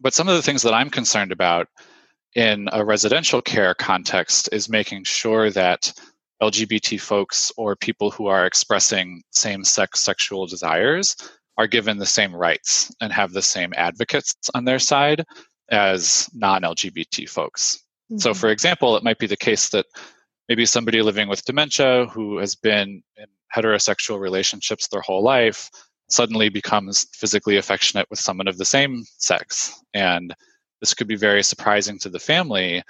But some of the things that I'm concerned about in a residential care context is making sure that LGBT folks or people who are expressing same sex sexual desires are given the same rights and have the same advocates on their side as non LGBT folks. Mm-hmm. So, for example, it might be the case that maybe somebody living with dementia who has been in heterosexual relationships their whole life suddenly becomes physically affectionate with someone of the same sex. And this could be very surprising to the family.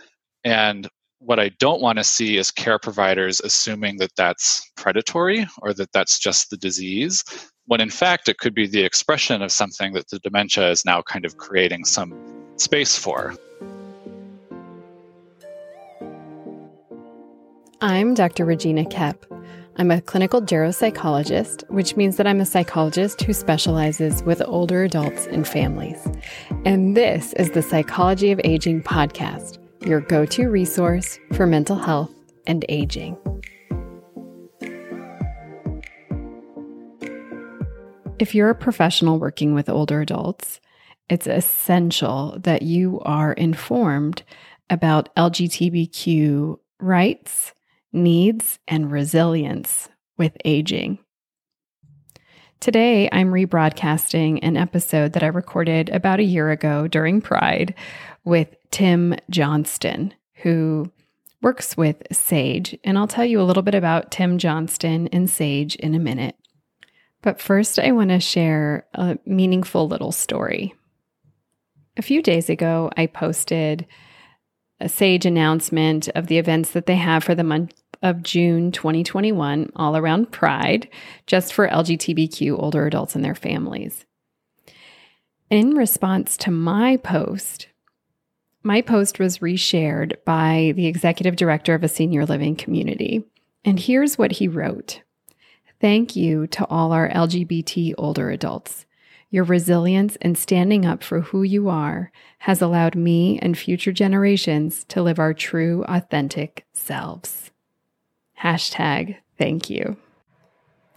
And what I don't want to see is care providers assuming that that's predatory or that that's just the disease, when in fact it could be the expression of something that the dementia is now kind of creating some space for. I'm Dr. Regina Koepp. I'm a clinical geropsychologist, which means that I'm a psychologist who specializes with older adults and families. And this is the Psychology of Aging podcast, your go to resource for mental health and aging. If you're a professional working with older adults, it's essential that you are informed about LGBTQ rights needs, and resilience with aging. Today, I'm rebroadcasting an episode that I recorded about a year ago during Pride with Tim Johnston, who works with SAGE. And I'll tell you a little bit about Tim Johnston and SAGE in a minute. But first, I want to share a meaningful little story. A few days ago, I posted a SAGE announcement of the events that they have for the month of June 2021, all around Pride, just for LGBTQ older adults and their families. In response to my post, my post was reshared by the executive director of a senior living community. And here's what he wrote Thank you to all our LGBT older adults. Your resilience and standing up for who you are has allowed me and future generations to live our true, authentic selves. Hashtag thank you.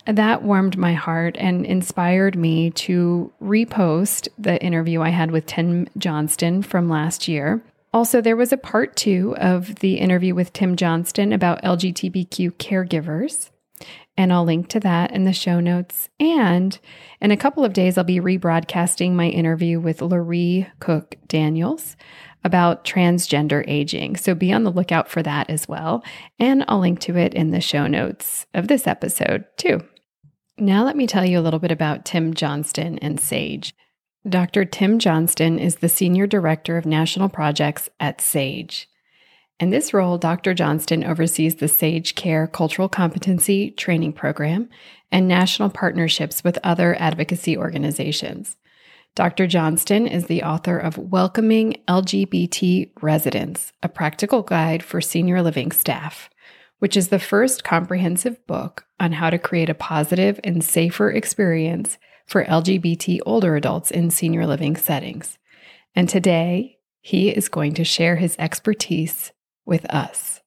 That warmed my heart and inspired me to repost the interview I had with Tim Johnston from last year. Also, there was a part two of the interview with Tim Johnston about LGBTQ caregivers. And I'll link to that in the show notes. And in a couple of days, I'll be rebroadcasting my interview with Loree Cook Daniels about transgender aging. So be on the lookout for that as well. And I'll link to it in the show notes of this episode too. Now, let me tell you a little bit about Tim Johnston and SAGE. Dr. Tim Johnston is the Senior Director of National Projects at SAGE. In this role, Dr. Johnston oversees the SAGE Care Cultural Competency Training Program and national partnerships with other advocacy organizations. Dr. Johnston is the author of Welcoming LGBT Residents, a practical guide for senior living staff, which is the first comprehensive book on how to create a positive and safer experience for LGBT older adults in senior living settings. And today, he is going to share his expertise with us.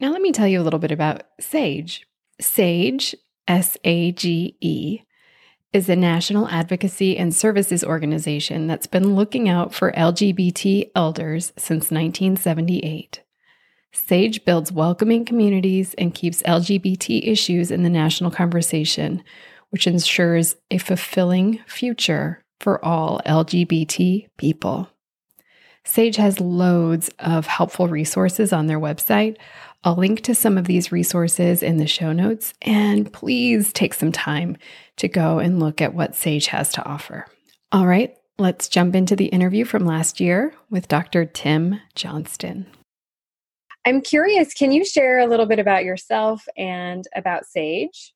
Now, let me tell you a little bit about SAGE. SAGE, S A G E, is a national advocacy and services organization that's been looking out for LGBT elders since 1978. SAGE builds welcoming communities and keeps LGBT issues in the national conversation, which ensures a fulfilling future for all LGBT people. SAGE has loads of helpful resources on their website I'll link to some of these resources in the show notes, and please take some time to go and look at what SAGE has to offer. All right, let's jump into the interview from last year with Dr. Tim Johnston. I'm curious, can you share a little bit about yourself and about SAGE?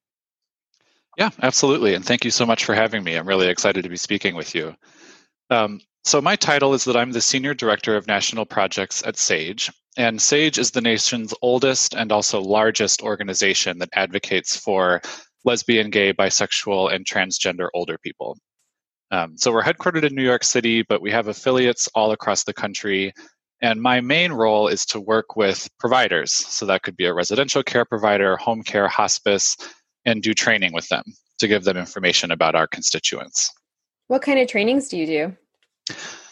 Yeah, absolutely. And thank you so much for having me. I'm really excited to be speaking with you. Um, so, my title is that I'm the Senior Director of National Projects at SAGE. And SAGE is the nation's oldest and also largest organization that advocates for lesbian, gay, bisexual, and transgender older people. Um, so, we're headquartered in New York City, but we have affiliates all across the country. And my main role is to work with providers. So, that could be a residential care provider, home care, hospice, and do training with them to give them information about our constituents. What kind of trainings do you do?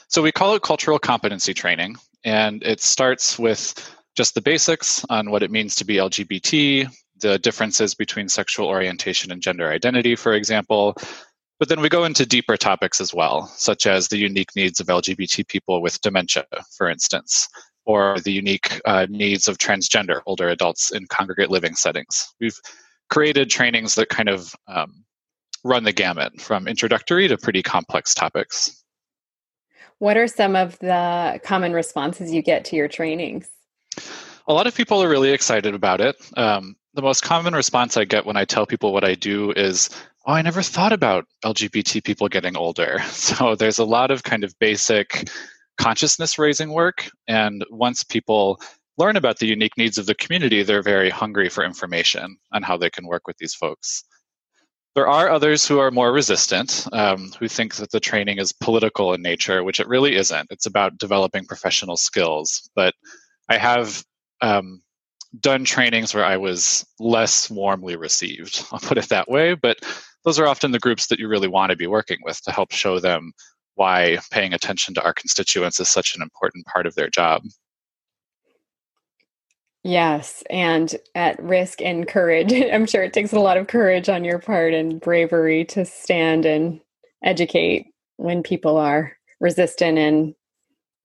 So we call it cultural competency training, and it starts with just the basics on what it means to be LGBT, the differences between sexual orientation and gender identity, for example. But then we go into deeper topics as well, such as the unique needs of LGBT people with dementia, for instance, or the unique uh, needs of transgender older adults in congregate living settings. We've created trainings that kind of um, run the gamut from introductory to pretty complex topics. What are some of the common responses you get to your trainings? A lot of people are really excited about it. Um, the most common response I get when I tell people what I do is, Oh, I never thought about LGBT people getting older. So there's a lot of kind of basic consciousness raising work. And once people learn about the unique needs of the community, they're very hungry for information on how they can work with these folks. There are others who are more resistant, um, who think that the training is political in nature, which it really isn't. It's about developing professional skills. But I have um, done trainings where I was less warmly received. I'll put it that way. But those are often the groups that you really want to be working with to help show them why paying attention to our constituents is such an important part of their job. Yes, and at risk and courage. I'm sure it takes a lot of courage on your part and bravery to stand and educate when people are resistant and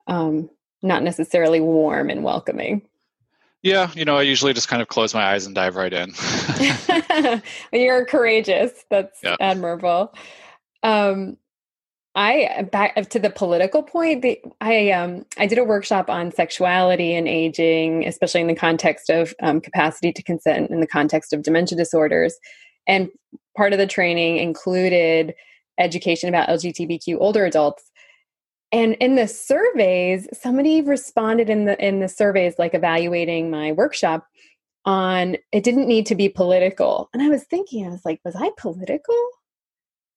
um, not necessarily warm and welcoming. Yeah, you know, I usually just kind of close my eyes and dive right in. You're courageous. That's yeah. admirable. Um, I back to the political point. I um I did a workshop on sexuality and aging, especially in the context of um, capacity to consent in the context of dementia disorders, and part of the training included education about LGBTQ older adults. And in the surveys, somebody responded in the in the surveys, like evaluating my workshop, on it didn't need to be political. And I was thinking, I was like, was I political?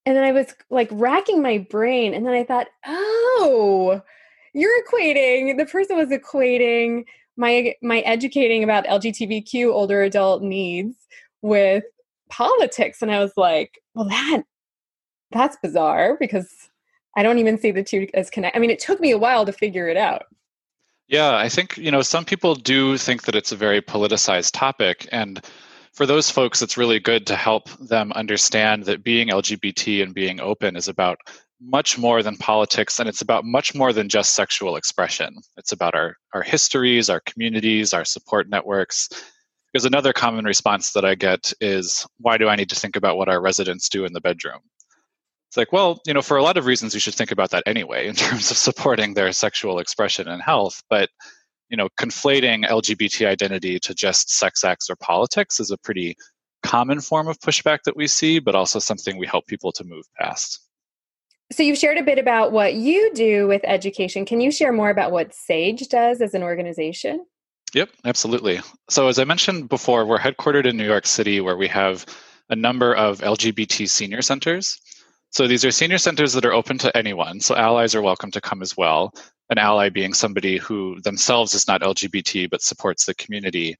And then I was like racking my brain. And then I thought, oh, you're equating, the person was equating my my educating about LGBTQ older adult needs with politics. And I was like, well, that that's bizarre because I don't even see the two as connect. I mean, it took me a while to figure it out. Yeah, I think, you know, some people do think that it's a very politicized topic. And for those folks, it's really good to help them understand that being LGBT and being open is about much more than politics and it's about much more than just sexual expression. It's about our, our histories, our communities, our support networks. Because another common response that I get is, why do I need to think about what our residents do in the bedroom? It's like, well, you know, for a lot of reasons, you should think about that anyway in terms of supporting their sexual expression and health. But you know, conflating LGBT identity to just sex acts or politics is a pretty common form of pushback that we see, but also something we help people to move past. So, you've shared a bit about what you do with education. Can you share more about what SAGE does as an organization? Yep, absolutely. So, as I mentioned before, we're headquartered in New York City where we have a number of LGBT senior centers. So, these are senior centers that are open to anyone. So, allies are welcome to come as well an ally being somebody who themselves is not LGBT but supports the community.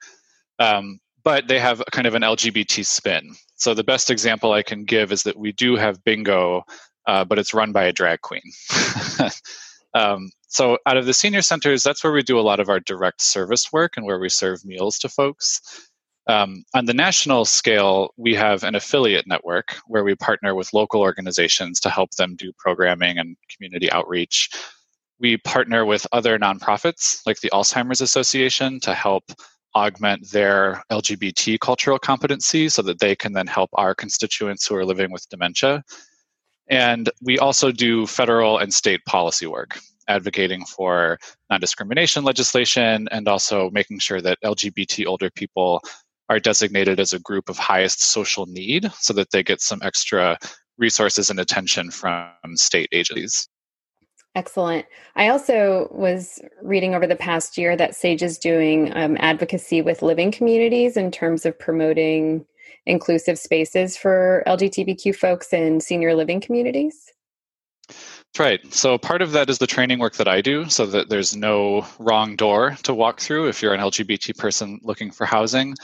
Um, but they have kind of an LGBT spin. So the best example I can give is that we do have bingo, uh, but it's run by a drag queen. um, so out of the senior centers, that's where we do a lot of our direct service work and where we serve meals to folks. Um, on the national scale, we have an affiliate network where we partner with local organizations to help them do programming and community outreach we partner with other nonprofits like the Alzheimer's Association to help augment their LGBT cultural competency so that they can then help our constituents who are living with dementia. And we also do federal and state policy work, advocating for non discrimination legislation and also making sure that LGBT older people are designated as a group of highest social need so that they get some extra resources and attention from state agencies. Excellent. I also was reading over the past year that SAGE is doing um, advocacy with living communities in terms of promoting inclusive spaces for LGBTQ folks in senior living communities. That's right. So part of that is the training work that I do so that there's no wrong door to walk through if you're an LGBT person looking for housing.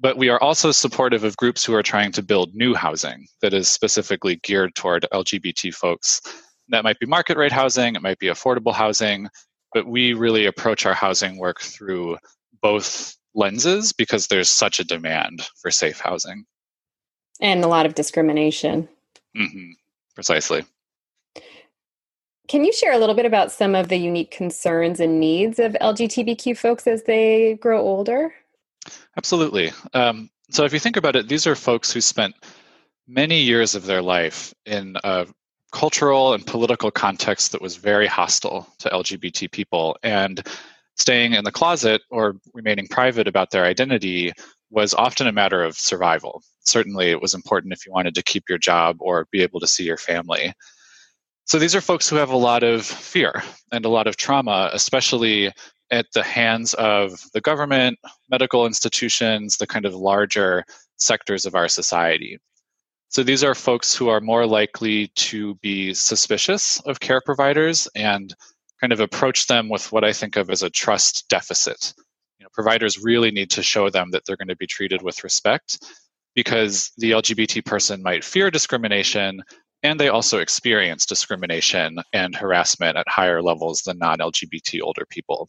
But we are also supportive of groups who are trying to build new housing that is specifically geared toward LGBT folks That might be market rate housing, it might be affordable housing, but we really approach our housing work through both lenses because there's such a demand for safe housing. And a lot of discrimination. Mm-hmm. Precisely. Can you share a little bit about some of the unique concerns and needs of LGBTQ folks as they grow older? Absolutely. Um, so, if you think about it, these are folks who spent many years of their life in a cultural and political context that was very hostile to LGBT people. And staying in the closet or remaining private about their identity was often a matter of survival. Certainly, it was important if you wanted to keep your job or be able to see your family. So, these are folks who have a lot of fear and a lot of trauma, especially at the hands of the government, medical institutions, the kind of larger sectors of our society. So these are folks who are more likely to be suspicious of care providers and kind of approach them with what I think of as a trust deficit. You know, providers really need to show them that they're going to be treated with respect because the LGBT person might fear discrimination and they also experience discrimination and harassment at higher levels than non LGBT older people.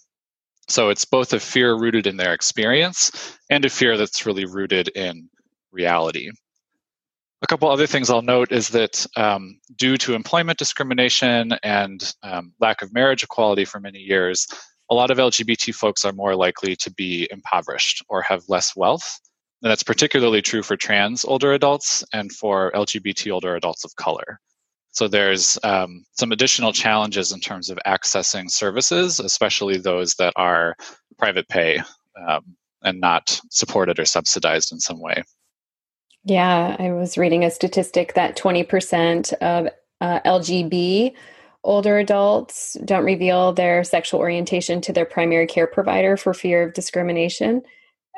So it's both a fear rooted in their experience and a fear that's really rooted in reality. A couple other things I'll note is that um, due to employment discrimination and um, lack of marriage equality for many years, a lot of LGBT folks are more likely to be impoverished or have less wealth. And that's particularly true for trans older adults and for LGBT older adults of color. So there's um, some additional challenges in terms of accessing services, especially those that are private pay um, and not supported or subsidized in some way. Yeah, I was reading a statistic that 20% of uh, LGB older adults don't reveal their sexual orientation to their primary care provider for fear of discrimination.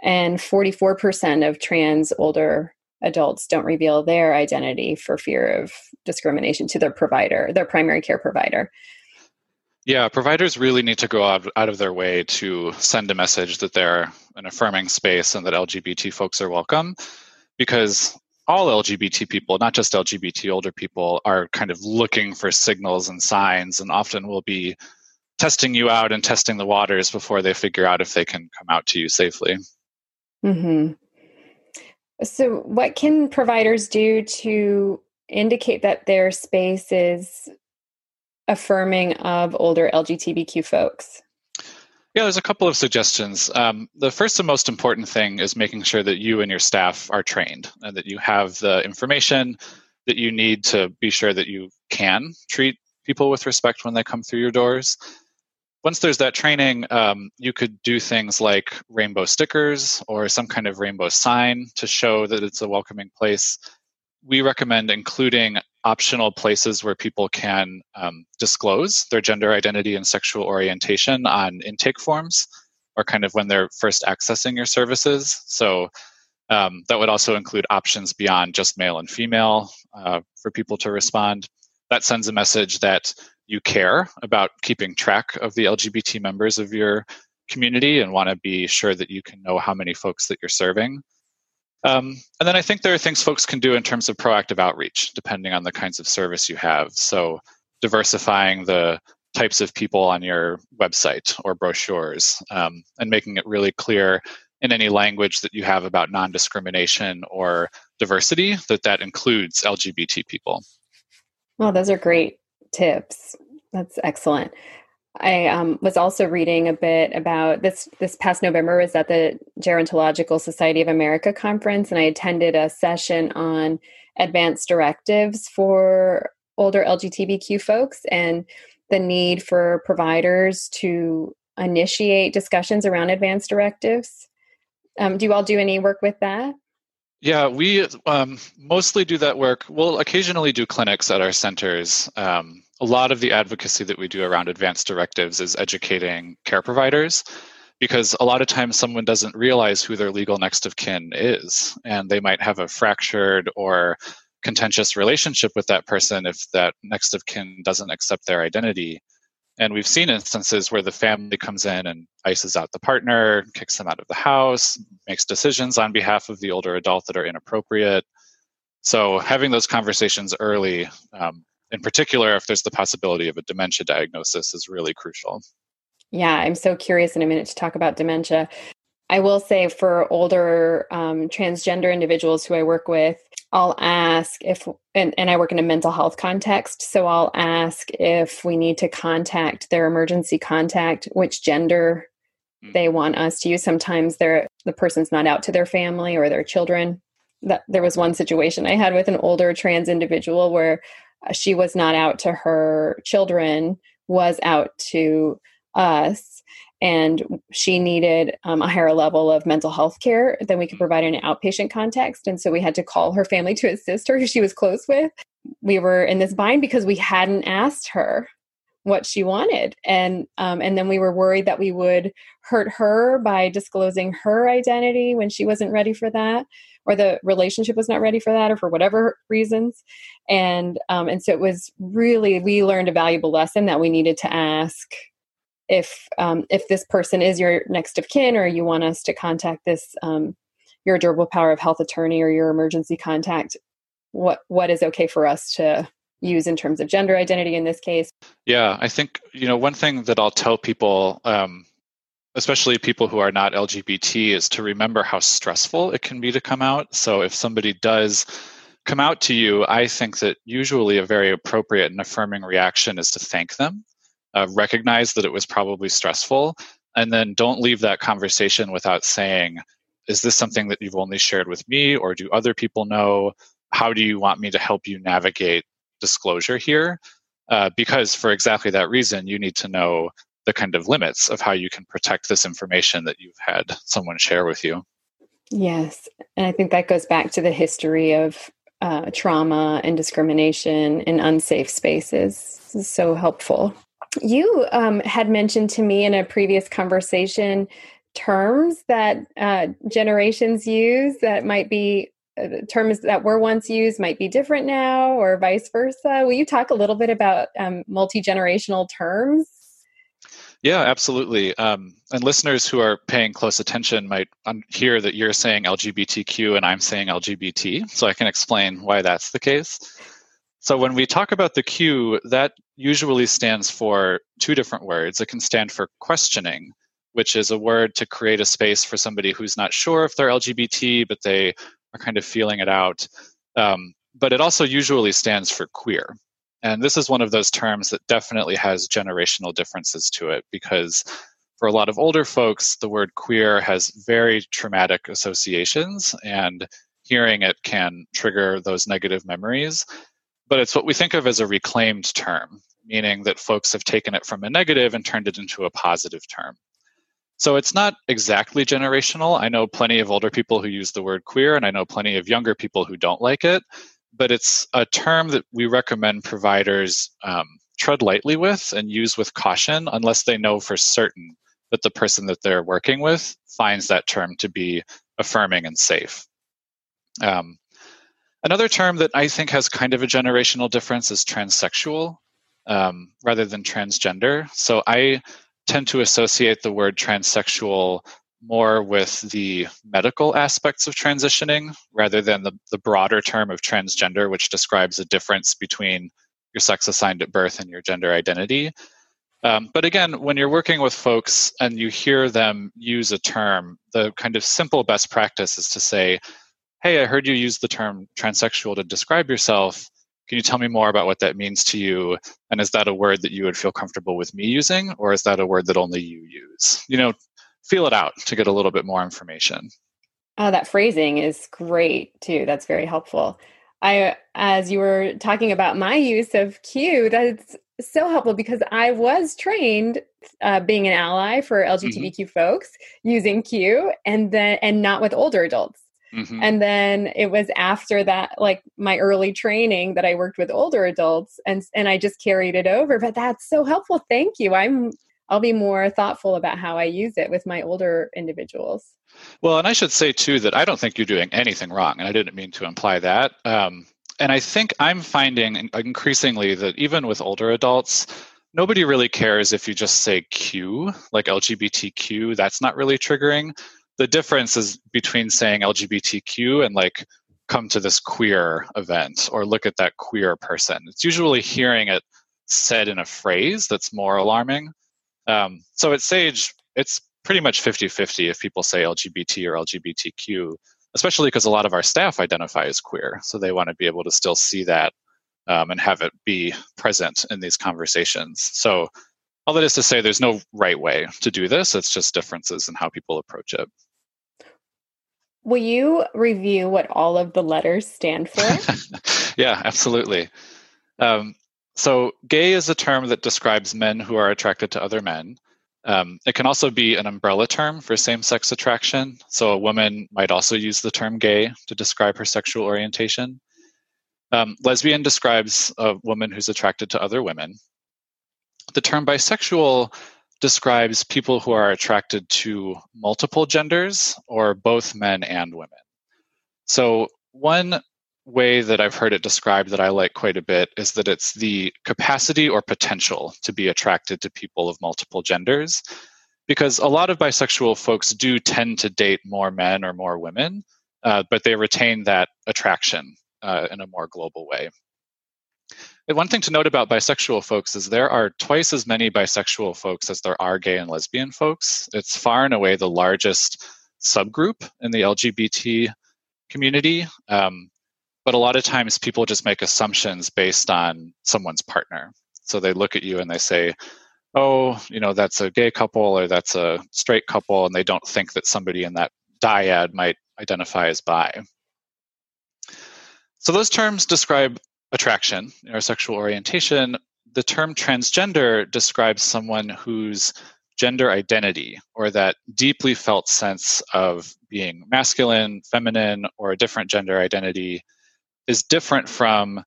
And 44% of trans older adults don't reveal their identity for fear of discrimination to their provider, their primary care provider. Yeah, providers really need to go out, out of their way to send a message that they're an affirming space and that LGBT folks are welcome because all LGBT people, not just LGBT older people, are kind of looking for signals and signs and often will be testing you out and testing the waters before they figure out if they can come out to you safely. Mm-hmm. So, what can providers do to indicate that their space is affirming of older LGBTQ folks? Yeah, there's a couple of suggestions. Um, the first and most important thing is making sure that you and your staff are trained and that you have the information that you need to be sure that you can treat people with respect when they come through your doors once there's that training, um, you could do things like rainbow stickers or some kind of rainbow sign to show that it's a welcoming place. We recommend including optional places where people can um, disclose their gender identity and sexual orientation on intake forms or kind of when they're first accessing your services. So um, that would also include options beyond just male and female uh, for people to respond. That sends a message that you care about keeping track of the LGBT members of your community and want to be sure that you can know how many folks that you're serving. Um, and then I think there are things folks can do in terms of proactive outreach, depending on the kinds of service you have. So, diversifying the types of people on your website or brochures um, and making it really clear in any language that you have about non discrimination or diversity that that includes LGBT people. Well, those are great tips. That's excellent. I um, was also reading a bit about this. This past November was at the Gerontological Society of America conference, and I attended a session on advanced directives for older LGBTQ folks and the need for providers to initiate discussions around advanced directives. Um, do you all do any work with that? Yeah, we um, mostly do that work. We'll occasionally do clinics at our centers. Um, a lot of the advocacy that we do around advanced directives is educating care providers because a lot of times someone doesn't realize who their legal next of kin is and they might have a fractured or contentious relationship with that person if that next of kin doesn't accept their identity and we've seen instances where the family comes in and ices out the partner kicks them out of the house makes decisions on behalf of the older adult that are inappropriate so having those conversations early um, in particular if there's the possibility of a dementia diagnosis is really crucial. Yeah, I'm so curious in a minute to talk about dementia. I will say for older um, transgender individuals who I work with, I'll ask if, and, and I work in a mental health context, so I'll ask if we need to contact their emergency contact, which gender hmm. they want us to use. Sometimes they're, the person's not out to their family or their children. That there was one situation I had with an older trans individual where uh, she was not out to her children, was out to us and she needed um, a higher level of mental health care than we could provide in an outpatient context. And so we had to call her family to assist her, who she was close with. We were in this bind because we hadn't asked her what she wanted, and um, and then we were worried that we would hurt her by disclosing her identity when she wasn't ready for that, or the relationship was not ready for that, or for whatever reasons. And um, and so it was really we learned a valuable lesson that we needed to ask if um, if this person is your next of kin or you want us to contact this um, your durable power of health attorney or your emergency contact what what is okay for us to use in terms of gender identity in this case? Yeah i think you know one thing that i'll tell people um, especially people who are not lgbt is to remember how stressful it can be to come out. So if somebody does come out to you i think that usually a very appropriate and affirming reaction is to thank them uh, recognize that it was probably stressful, and then don't leave that conversation without saying, Is this something that you've only shared with me, or do other people know? How do you want me to help you navigate disclosure here? Uh, because for exactly that reason, you need to know the kind of limits of how you can protect this information that you've had someone share with you. Yes. And I think that goes back to the history of uh, trauma and discrimination in unsafe spaces. This is so helpful. You um, had mentioned to me in a previous conversation terms that uh, generations use that might be uh, terms that were once used might be different now, or vice versa. Will you talk a little bit about um, multi generational terms? Yeah, absolutely. Um, and listeners who are paying close attention might hear that you're saying LGBTQ and I'm saying LGBT, so I can explain why that's the case. So when we talk about the Q, that usually stands for two different words. It can stand for questioning, which is a word to create a space for somebody who's not sure if they're LGBT, but they are kind of feeling it out. Um, but it also usually stands for queer. And this is one of those terms that definitely has generational differences to it because for a lot of older folks, the word queer has very traumatic associations, and hearing it can trigger those negative memories but it's what we think of as a reclaimed term, meaning that folks have taken it from a negative and turned it into a positive term. So it's not exactly generational. I know plenty of older people who use the word queer, and I know plenty of younger people who don't like it, but it's a term that we recommend providers um, tread lightly with and use with caution unless they know for certain that the person that they're working with finds that term to be affirming and safe. Um, Another term that I think has kind of a generational difference is transsexual um, rather than transgender. So I tend to associate the word transsexual more with the medical aspects of transitioning rather than the, the broader term of transgender, which describes a difference between your sex assigned at birth and your gender identity. Um, but again, when you're working with folks and you hear them use a term, the kind of simple best practice is to say, hey, I heard you use the term transsexual to describe yourself. Can you tell me more about what that means to you? And is that a word that you would feel comfortable with me using, or is that a word that only you use? You know, feel it out to get a little bit more information. Oh, that phrasing is great too. That's very helpful. I, as you were talking about my use of Q, that's so helpful because I was trained uh, being an ally for LGBTQ mm-hmm. folks using Q, and then and not with older adults. Mm-hmm. And then it was after that, like my early training, that I worked with older adults, and and I just carried it over. But that's so helpful. Thank you. I'm I'll be more thoughtful about how I use it with my older individuals. Well, and I should say too that I don't think you're doing anything wrong, and I didn't mean to imply that. Um, and I think I'm finding increasingly that even with older adults, nobody really cares if you just say Q, like LGBTQ. That's not really triggering the difference is between saying LGBTQ and like come to this queer event or look at that queer person. It's usually hearing it said in a phrase that's more alarming. Um, so at Sage, it's pretty much 50 50 if people say LGBT or LGBTQ, especially because a lot of our staff identify as queer. So they want to be able to still see that um, and have it be present in these conversations. So all that is to say, there's no right way to do this, it's just differences in how people approach it. Will you review what all of the letters stand for? yeah, absolutely. Um, so, gay is a term that describes men who are attracted to other men. Um, it can also be an umbrella term for same sex attraction. So, a woman might also use the term gay to describe her sexual orientation. Um, lesbian describes a woman who's attracted to other women. The term bisexual describes people who are attracted to multiple genders or both men and women. So, one way that I've heard it described that I like quite a bit is that it's the capacity or potential to be attracted to people of multiple genders. Because a lot of bisexual folks do tend to date more men or more women, uh, but they retain that attraction uh, in a more global way. One thing to note about bisexual folks is there are twice as many bisexual folks as there are gay and lesbian folks. It's far and away the largest subgroup in the LGBT community. Um, but a lot of times people just make assumptions based on someone's partner. So they look at you and they say, oh, you know, that's a gay couple or that's a straight couple, and they don't think that somebody in that dyad might identify as bi. So those terms describe attraction or sexual orientation. The term transgender describes someone whose gender identity or that deeply felt sense of being masculine, feminine, or a different gender identity is different from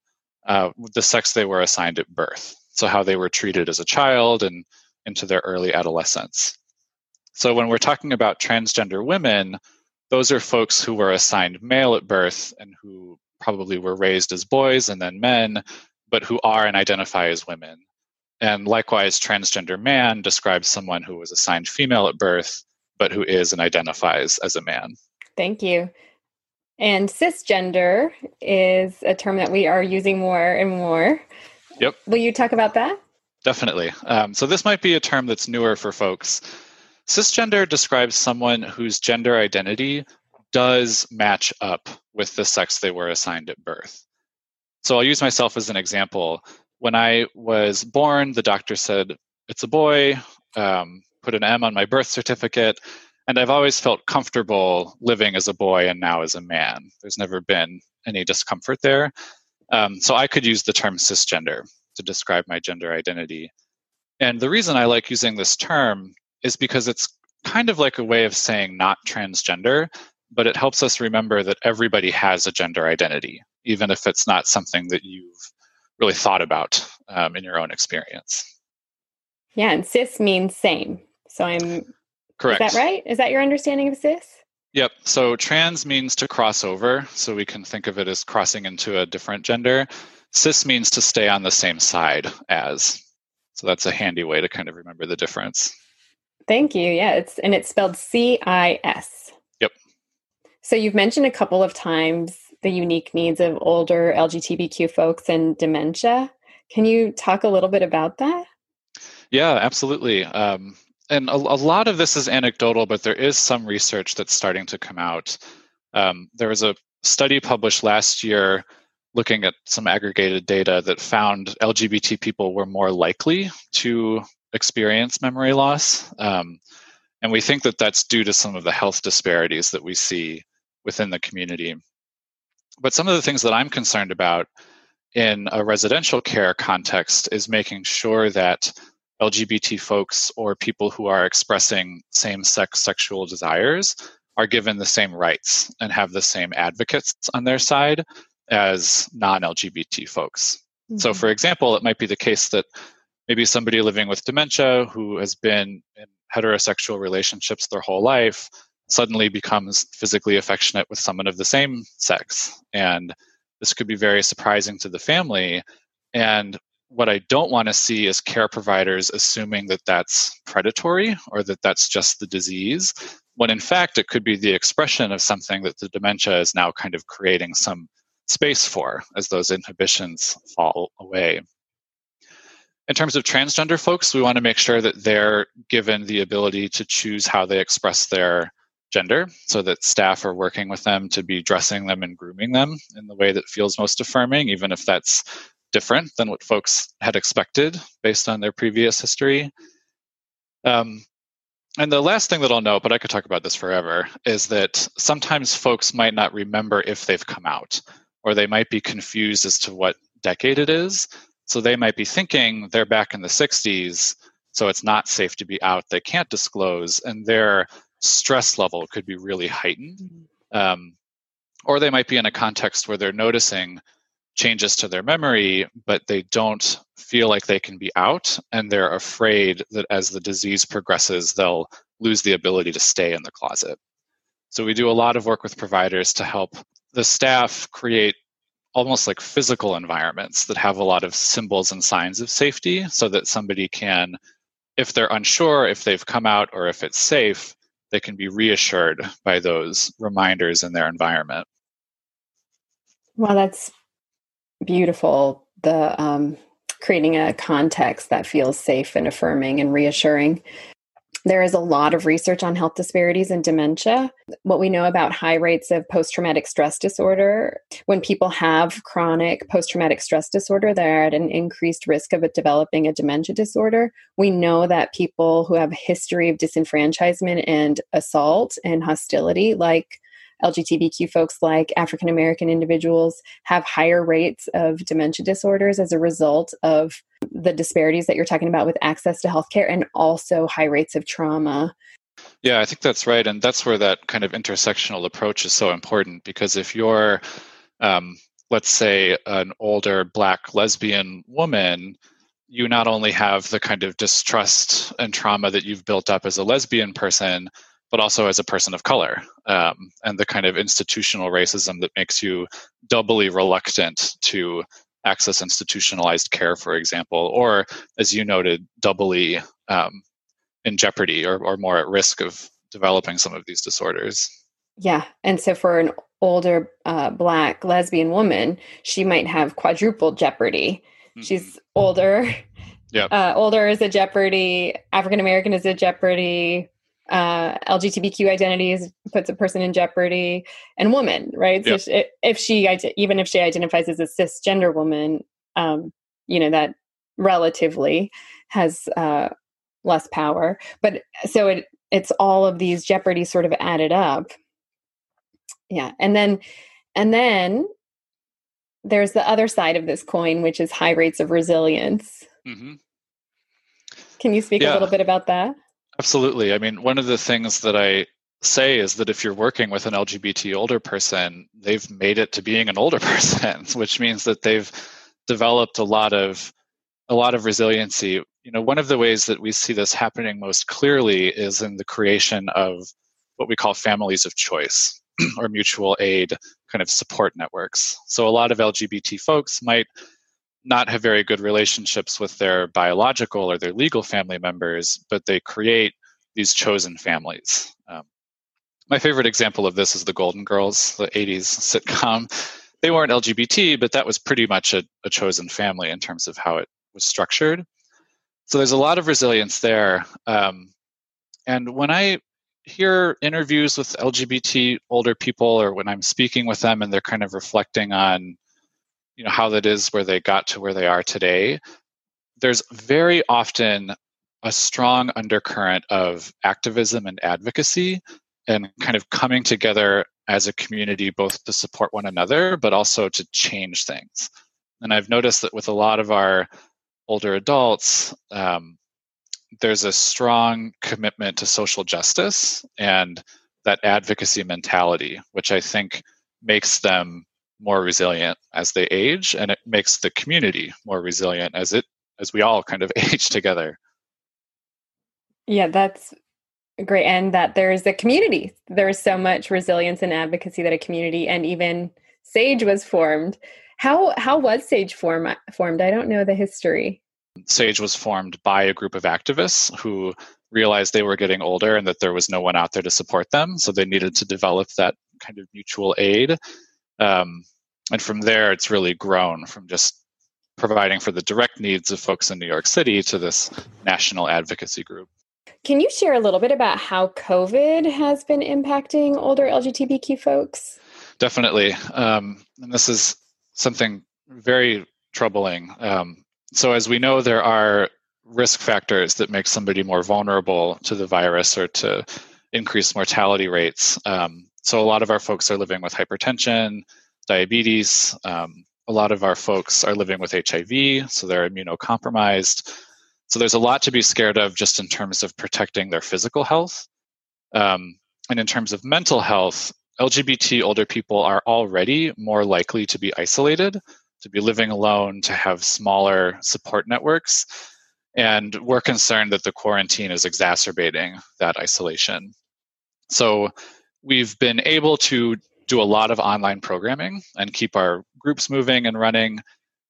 uh, the sex they were assigned at birth. So, how they were treated as a child and into their early adolescence. So, when we're talking about transgender women, those are folks who were assigned male at birth and who probably were raised as boys and then men, but who are and identify as women. And likewise, transgender man describes someone who was assigned female at birth, but who is and identifies as a man. Thank you. And cisgender is a term that we are using more and more. Yep. Will you talk about that? Definitely. Um, so, this might be a term that's newer for folks. Cisgender describes someone whose gender identity does match up with the sex they were assigned at birth. So, I'll use myself as an example. When I was born, the doctor said, It's a boy, um, put an M on my birth certificate. And I've always felt comfortable living as a boy and now as a man. There's never been any discomfort there. Um, so I could use the term cisgender to describe my gender identity. And the reason I like using this term is because it's kind of like a way of saying not transgender, but it helps us remember that everybody has a gender identity, even if it's not something that you've really thought about um, in your own experience. Yeah, and cis means same. So I'm Correct. Is that right? Is that your understanding of cis? Yep. So trans means to cross over. So we can think of it as crossing into a different gender. Cis means to stay on the same side as. So that's a handy way to kind of remember the difference. Thank you. Yeah, it's and it's spelled C I S. So you've mentioned a couple of times the unique needs of older LGBTQ folks and dementia. Can you talk a little bit about that? Yeah, absolutely. Um, and a, a, lot of this is anecdotal, but there is some research that's starting to come out. Um, there was a study published last year looking at some aggregated data that found LGBT people were more likely to experience memory loss. Um, and we think that that's due to some of the health disparities that we see within the community. But some of the things that I'm concerned about in a residential care context is making sure that LGBT folks or people who are expressing same sex sexual desires are given the same rights and have the same advocates on their side as non LGBT folks. Mm-hmm. So, for example, it might be the case that maybe somebody living with dementia who has been in heterosexual relationships their whole life suddenly becomes physically affectionate with someone of the same sex. And this could be very surprising to the family. And what I don't want to see is care providers assuming that that's predatory or that that's just the disease. when in fact it could be the expression of something that the dementia is now kind of creating some space for as those inhibitions fall away. In terms of transgender folks, we want to make sure that they're given the ability to choose how they express their gender so that staff are working with them to be dressing them and grooming them in the way that feels most affirming, even if that's different than what folks had expected based on their previous history. Um, and the last thing that I'll note, but I could talk about this forever, is that sometimes folks might not remember if they've come out, or they might be confused as to what decade it is. So they might be thinking they're back in the 60s, so it's not safe to be out. They can't disclose, and their stress level could be really heightened. Um, or they might be in a context where they're noticing changes to their memory, but they don't feel like they can be out, and they're afraid that as the disease progresses, they'll lose the ability to stay in the closet. So we do a lot of work with providers to help the staff create almost like physical environments that have a lot of symbols and signs of safety so that somebody can, if they're unsure if they've come out or if it's safe, they can be reassured by those reminders in their environment. Well, that's beautiful. The um, creating a context that feels safe and affirming and reassuring. There is a lot of research on health disparities in dementia. What we know about high rates of post traumatic stress disorder, when people have chronic post traumatic stress disorder, they're at an increased risk of developing a dementia disorder. We know that people who have a history of disenfranchisement and assault and hostility, like LGBTQ folks like African American individuals have higher rates of dementia disorders as a result of the disparities that you're talking about with access to healthcare and also high rates of trauma. Yeah, I think that's right. And that's where that kind of intersectional approach is so important because if you're, um, let's say, an older black lesbian woman, you not only have the kind of distrust and trauma that you've built up as a lesbian person, but also as a person of color, um, and the kind of institutional racism that makes you doubly reluctant to access institutionalized care, for example, or as you noted, doubly um, in jeopardy or, or more at risk of developing some of these disorders. Yeah. And so for an older uh, black lesbian woman, she might have quadruple jeopardy. Mm-hmm. She's older. Yeah. Uh, older is a jeopardy. African American is a jeopardy uh, LGBTQ identities puts a person in jeopardy, and woman, right? Yep. So if, if she, even if she identifies as a cisgender woman, um, you know that relatively has uh, less power. But so it it's all of these jeopardies sort of added up. Yeah, and then and then there's the other side of this coin, which is high rates of resilience. Mm-hmm. Can you speak yeah. a little bit about that? Absolutely. I mean, one of the things that I say is that if you're working with an LGBT older person, they've made it to being an older person, which means that they've developed a lot of a lot of resiliency. You know, one of the ways that we see this happening most clearly is in the creation of what we call families of choice or mutual aid kind of support networks. So a lot of LGBT folks might not have very good relationships with their biological or their legal family members, but they create these chosen families. Um, my favorite example of this is the Golden Girls, the 80s sitcom. They weren't LGBT, but that was pretty much a, a chosen family in terms of how it was structured. So there's a lot of resilience there. Um, and when I hear interviews with LGBT older people, or when I'm speaking with them and they're kind of reflecting on you know how that is where they got to where they are today there's very often a strong undercurrent of activism and advocacy and kind of coming together as a community both to support one another but also to change things. And i've noticed that with a lot of our older adults um, there's a strong commitment to social justice and that advocacy mentality which i think makes them more resilient as they age and it makes the community more resilient as it as we all kind of age together yeah that's great and that there's a community there's so much resilience and advocacy that a community and even sage was formed how how was sage form, formed i don't know the history sage was formed by a group of activists who realized they were getting older and that there was no one out there to support them. So they needed to develop that kind of mutual aid. Um, and from there, it's really grown from just providing for the direct needs of folks in New York City to this national advocacy group. Can you share a little bit about how COVID has been impacting older LGBTQ folks? Definitely. Um, and this is something very troubling. Um, so, as we know, there are risk factors that make somebody more vulnerable to the virus or to increased mortality rates. Um, so, a lot of our folks are living with hypertension, diabetes. Um, a lot of our folks are living with HIV, so they're immunocompromised. So, there's a lot to be scared of just in terms of protecting their physical health. Um, and in terms of mental health, LGBT older people are already more likely to be isolated, to be living alone, to have smaller support networks. And we're concerned that the quarantine is exacerbating that isolation. So we've been able to do a lot of online programming and keep our groups moving and running.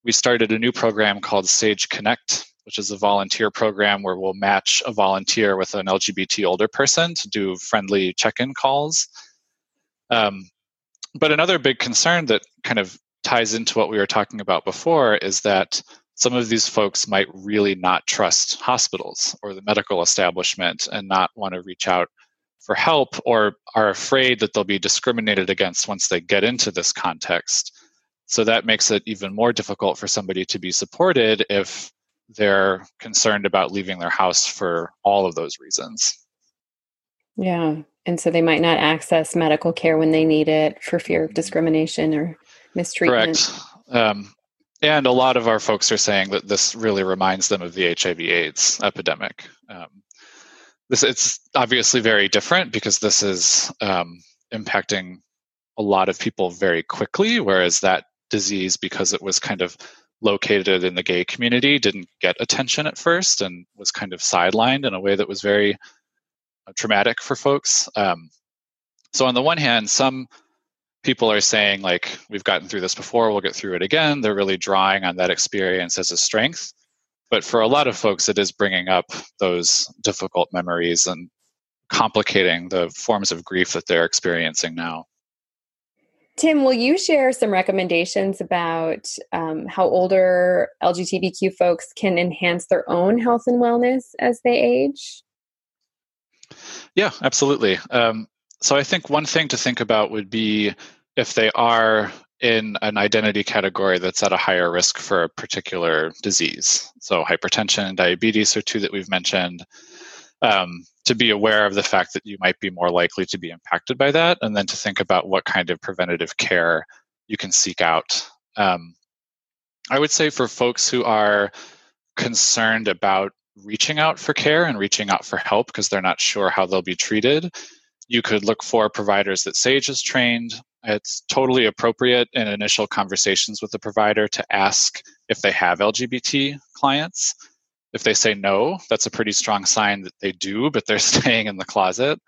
We started a new program called Sage Connect, which is a volunteer program where we'll match a volunteer with an LGBT older person to do friendly check in calls. Um, but another big concern that kind of ties into what we were talking about before is that some of these folks might really not trust hospitals or the medical establishment and not want to reach out for help or are afraid that they'll be discriminated against once they get into this context. So that makes it even more difficult for somebody to be supported if they're concerned about leaving their house for all of those reasons. Yeah. And so they might not access medical care when they need it for fear of discrimination or mistreatment. Correct. Um, and a lot of our folks are saying that this really reminds them of the HIV/AIDS epidemic. Um, this it's obviously very different because this is um, impacting a lot of people very quickly, whereas that disease, because it was kind of located in the gay community, didn't get attention at first and was kind of sidelined in a way that was very uh, traumatic for folks. Um, so on the one hand, some people are saying like we've gotten through this before we'll get through it again they're really drawing on that experience as a strength but for a lot of folks it is bringing up those difficult memories and complicating the forms of grief that they're experiencing now. Tim will you share some recommendations about um, how older lgbtq folks can enhance their own health and wellness as they age? Yeah absolutely. Um, so I think one thing to think about would be if they are in an identity category that's at a higher risk for a particular disease. So hypertension and diabetes are two that we've mentioned. Um, to be aware of the fact that you might be more likely to be impacted by that, and then to think about what kind of preventative care you can seek out. Um, I would say for folks who are concerned about reaching out for care and reaching out for help because they're not sure how they'll be treated, you could look for providers that Sage has trained. It's totally appropriate in initial conversations with the provider to ask if they have LGBT clients. If they say no, that's a pretty strong sign that they do, but they're staying in the closet.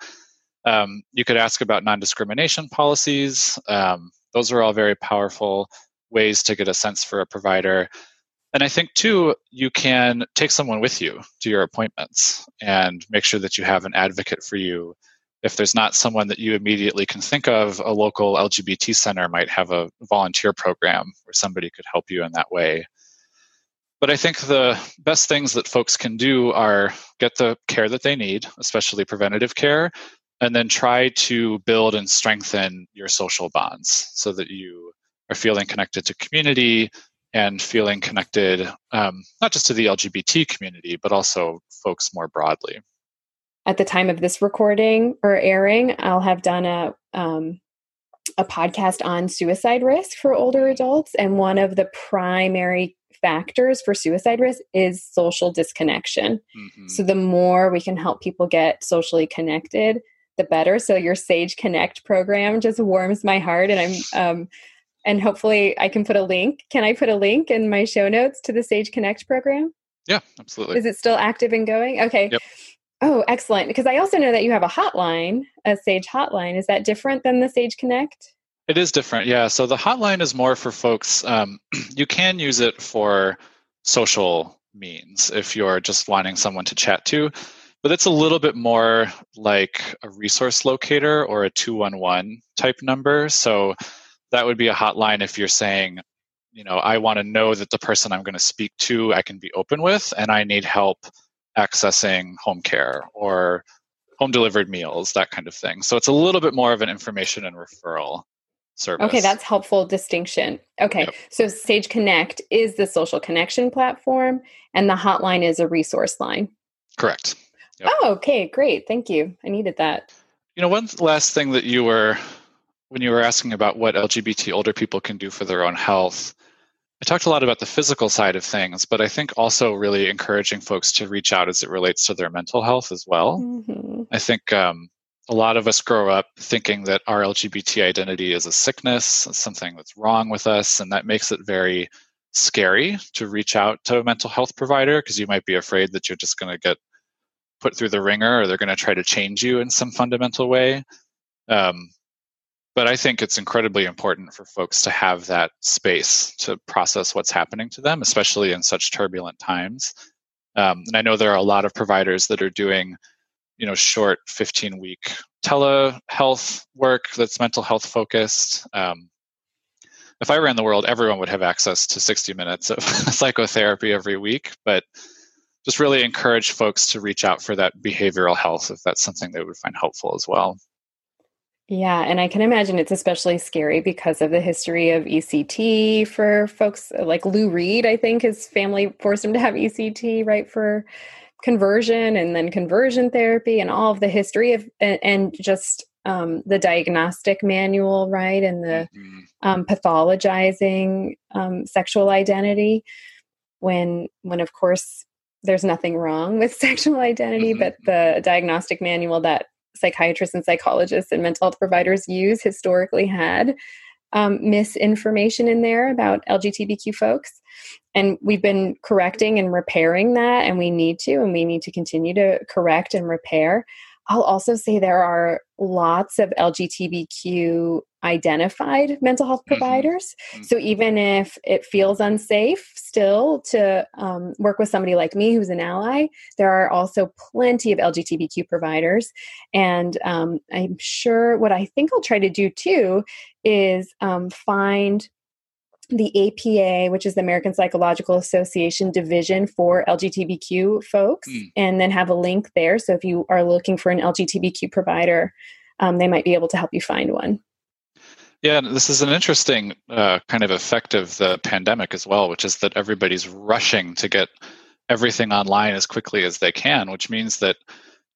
Um, you could ask about non discrimination policies. Um, those are all very powerful ways to get a sense for a provider. And I think, too, you can take someone with you to your appointments and make sure that you have an advocate for you if there's not someone that you immediately can think of, a local LGBT center might have a volunteer program where somebody could help you in that way. But I think the best things that folks can do are get the care that they need, especially preventative care, and then try to build and strengthen your social bonds so that you are feeling connected to community and feeling connected um, not just to the LGBT community, but also folks more broadly at the time of this recording or airing, I'll have done a um, a podcast on suicide risk for older adults, and one of the primary factors for suicide risk is social disconnection. Mm-hmm. So the more we can help people get socially connected, the better. So your Sage Connect program just warms my heart, and I'm um, and hopefully I can put a link. Can I put a link in my show notes to the Sage Connect program? Yeah, absolutely. Is it still active and going? Okay. Yep. Oh, excellent. Because I also know that you have a hotline, a Sage hotline. Is that different than the Sage Connect? It is different, yeah. So the hotline is more for folks, um, you can use it for social means if you're just wanting someone to chat to. but it's a little bit more like a resource locator or a 211 type number. So that would be a hotline if you're saying, you know, I want to know that the person I'm going to speak to I can be open with and I need help accessing home care or home delivered meals, that kind of thing. So it's a little bit more of an information and referral service. Okay, that's helpful distinction. Okay, yep. so Sage Connect is the social connection platform and the hotline is a resource line. Correct. Yep. Oh, okay, great. Thank you. I needed that. You know, one last thing that you were, when you were asking about what LGBT older people can do for their own health, I talked a lot about the physical side of things, but I think also really encouraging folks to reach out as it relates to their mental health as well. Mm-hmm. I think um, a lot of us grow up thinking that our LGBT identity is a sickness, something that's wrong with us, and that makes it very scary to reach out to a mental health provider because you might be afraid that you're just going to get put through the wringer or they're going to try to change you in some fundamental way. Um, but I think it's incredibly important for folks to have that space to process what's happening to them, especially in such turbulent times. Um, and I know there are a lot of providers that are doing, you know, short 15 week telehealth work that's mental health focused. Um, if I ran the world, everyone would have access to 60 minutes of psychotherapy every week. But just really encourage folks to reach out for that behavioral health if that's something they would find helpful as well. Yeah, and I can imagine it's especially scary because of the history of ECT for folks like Lou Reed. I think his family forced him to have ECT, right, for conversion and then conversion therapy and all of the history of and, and just um, the diagnostic manual, right, and the mm-hmm. um, pathologizing um, sexual identity. When, when of course there's nothing wrong with sexual identity, mm-hmm. but the diagnostic manual that psychiatrists and psychologists and mental health providers use historically had um, misinformation in there about LGBTQ folks. And we've been correcting and repairing that, and we need to, and we need to continue to correct and repair. I'll also say there are lots of LGBTQ identified mental health mm-hmm. providers. Mm-hmm. So even if it feels unsafe still to um, work with somebody like me who's an ally, there are also plenty of LGBTQ providers. And um, I'm sure what I think I'll try to do too is um, find the APA, which is the American Psychological Association division for LGBTQ folks, mm. and then have a link there. So if you are looking for an LGBTQ provider, um, they might be able to help you find one. Yeah, this is an interesting uh, kind of effect of the pandemic as well, which is that everybody's rushing to get everything online as quickly as they can, which means that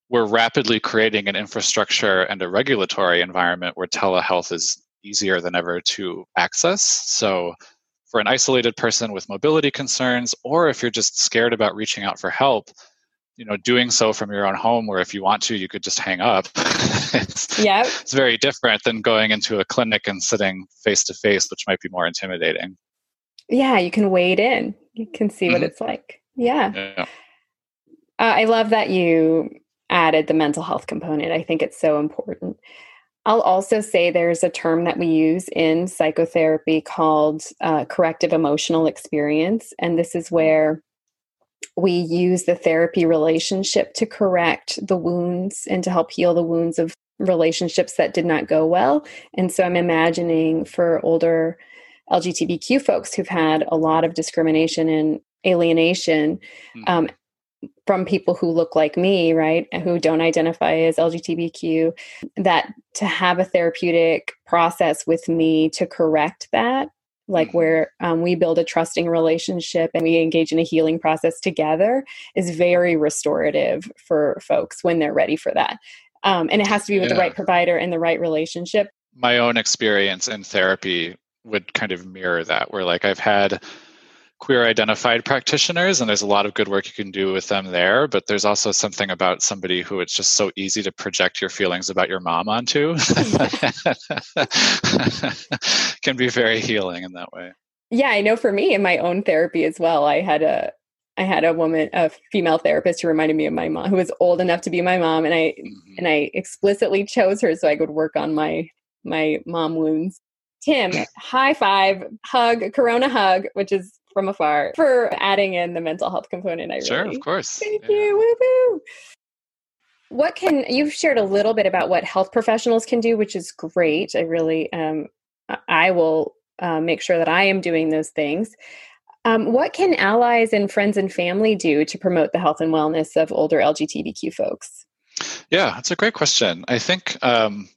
we're rapidly creating an infrastructure and a regulatory environment where telehealth is easier than ever to access. So, for an isolated person with mobility concerns, or if you're just scared about reaching out for help, you know, doing so from your own home, where if you want to, you could just hang up. it's, yeah, it's very different than going into a clinic and sitting face to face, which might be more intimidating. Yeah, you can wade in. You can see mm-hmm. what it's like. Yeah. yeah. Uh, I love that you added the mental health component. I think it's so important. I'll also say there's a term that we use in psychotherapy called uh, corrective emotional experience. And this is where we use the therapy relationship to correct the wounds and to help heal the wounds of relationships that did not go well. And so I'm imagining for older LGBTQ folks who've had a lot of discrimination and alienation, mm-hmm. um, from people who look like me, right, who don't identify as LGBTQ, that to have a therapeutic process with me to correct that, like mm-hmm. where um, we build a trusting relationship and we engage in a healing process together, is very restorative for folks when they're ready for that. Um, and it has to be with yeah. the right provider and the right relationship. My own experience in therapy would kind of mirror that, where like I've had queer identified practitioners and there's a lot of good work you can do with them there but there's also something about somebody who it's just so easy to project your feelings about your mom onto. Can be very healing in that way. Yeah i know for me in my own therapy as well i had a i had a woman a female therapist who reminded me of my mom who was old enough to be my mom and i mm-hmm. and i explicitly chose her so i could work on my my mom wounds. Tim high five hug corona hug which is from afar for adding in the mental health component. I really, sure, of course. Thank yeah. you. Woo woo. what can you've shared a little bit about what health professionals can do, which is great. I really, um, I will uh, make sure that I am doing those things. Um, what can allies and friends and family do to promote the health and wellness of older LGBTQ folks? Yeah, that's a great question. I think um,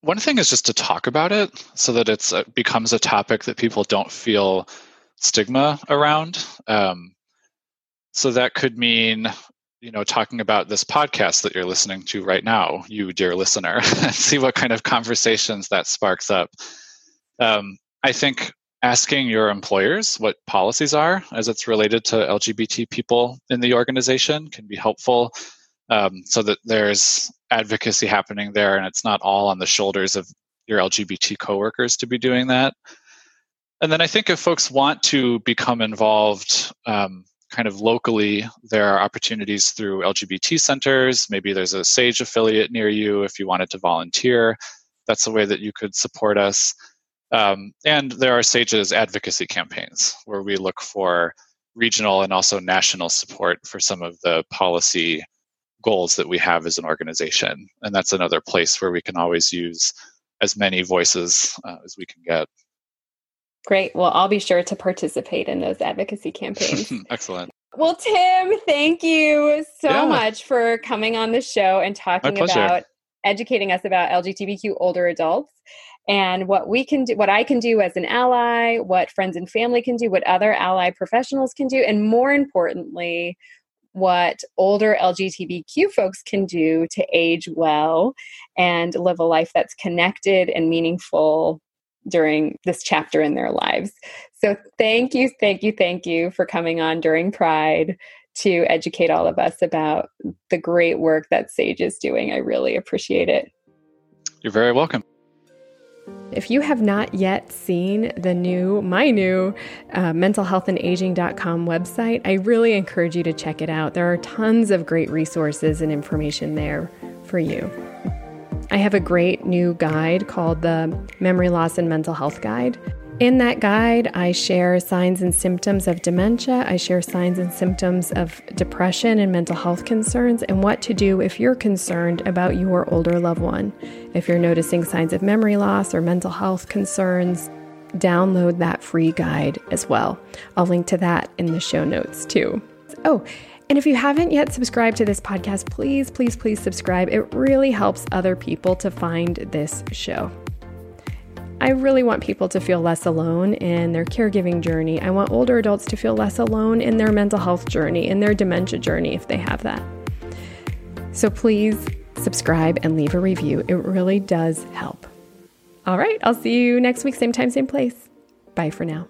one thing is just to talk about it so that it uh, becomes a topic that people don't feel stigma around. Um, so that could mean, you know, talking about this podcast that you're listening to right now, you dear listener, and see what kind of conversations that sparks up. Um, I think asking your employers what policies are as it's related to LGBT people in the organization can be helpful um, so that there's advocacy happening there and it's not all on the shoulders of your LGBT coworkers to be doing that. And then I think if folks want to become involved um, kind of locally, there are opportunities through LGBT centers. Maybe there's a SAGE affiliate near you if you wanted to volunteer. That's a way that you could support us. Um, and there are SAGE's advocacy campaigns where we look for regional and also national support for some of the policy goals that we have as an organization. And that's another place where we can always use as many voices uh, as we can get. Great. Well, I'll be sure to participate in those advocacy campaigns. Excellent. Well, Tim, thank you so yeah. much for coming on the show and talking about educating us about LGBTQ older adults and what we can do, what I can do as an ally, what friends and family can do, what other ally professionals can do, and more importantly, what older LGBTQ folks can do to age well and live a life that's connected and meaningful during this chapter in their lives. So, thank you, thank you, thank you for coming on during Pride to educate all of us about the great work that Sage is doing. I really appreciate it. You're very welcome. If you have not yet seen the new, my new uh, mentalhealthandaging.com website, I really encourage you to check it out. There are tons of great resources and information there for you. I have a great new guide called the Memory Loss and Mental Health Guide. In that guide, I share signs and symptoms of dementia. I share signs and symptoms of depression and mental health concerns, and what to do if you're concerned about your older loved one. If you're noticing signs of memory loss or mental health concerns, download that free guide as well. I'll link to that in the show notes too. Oh, and if you haven't yet subscribed to this podcast, please, please, please subscribe. It really helps other people to find this show. I really want people to feel less alone in their caregiving journey. I want older adults to feel less alone in their mental health journey, in their dementia journey, if they have that. So please subscribe and leave a review. It really does help. All right, I'll see you next week, same time, same place. Bye for now.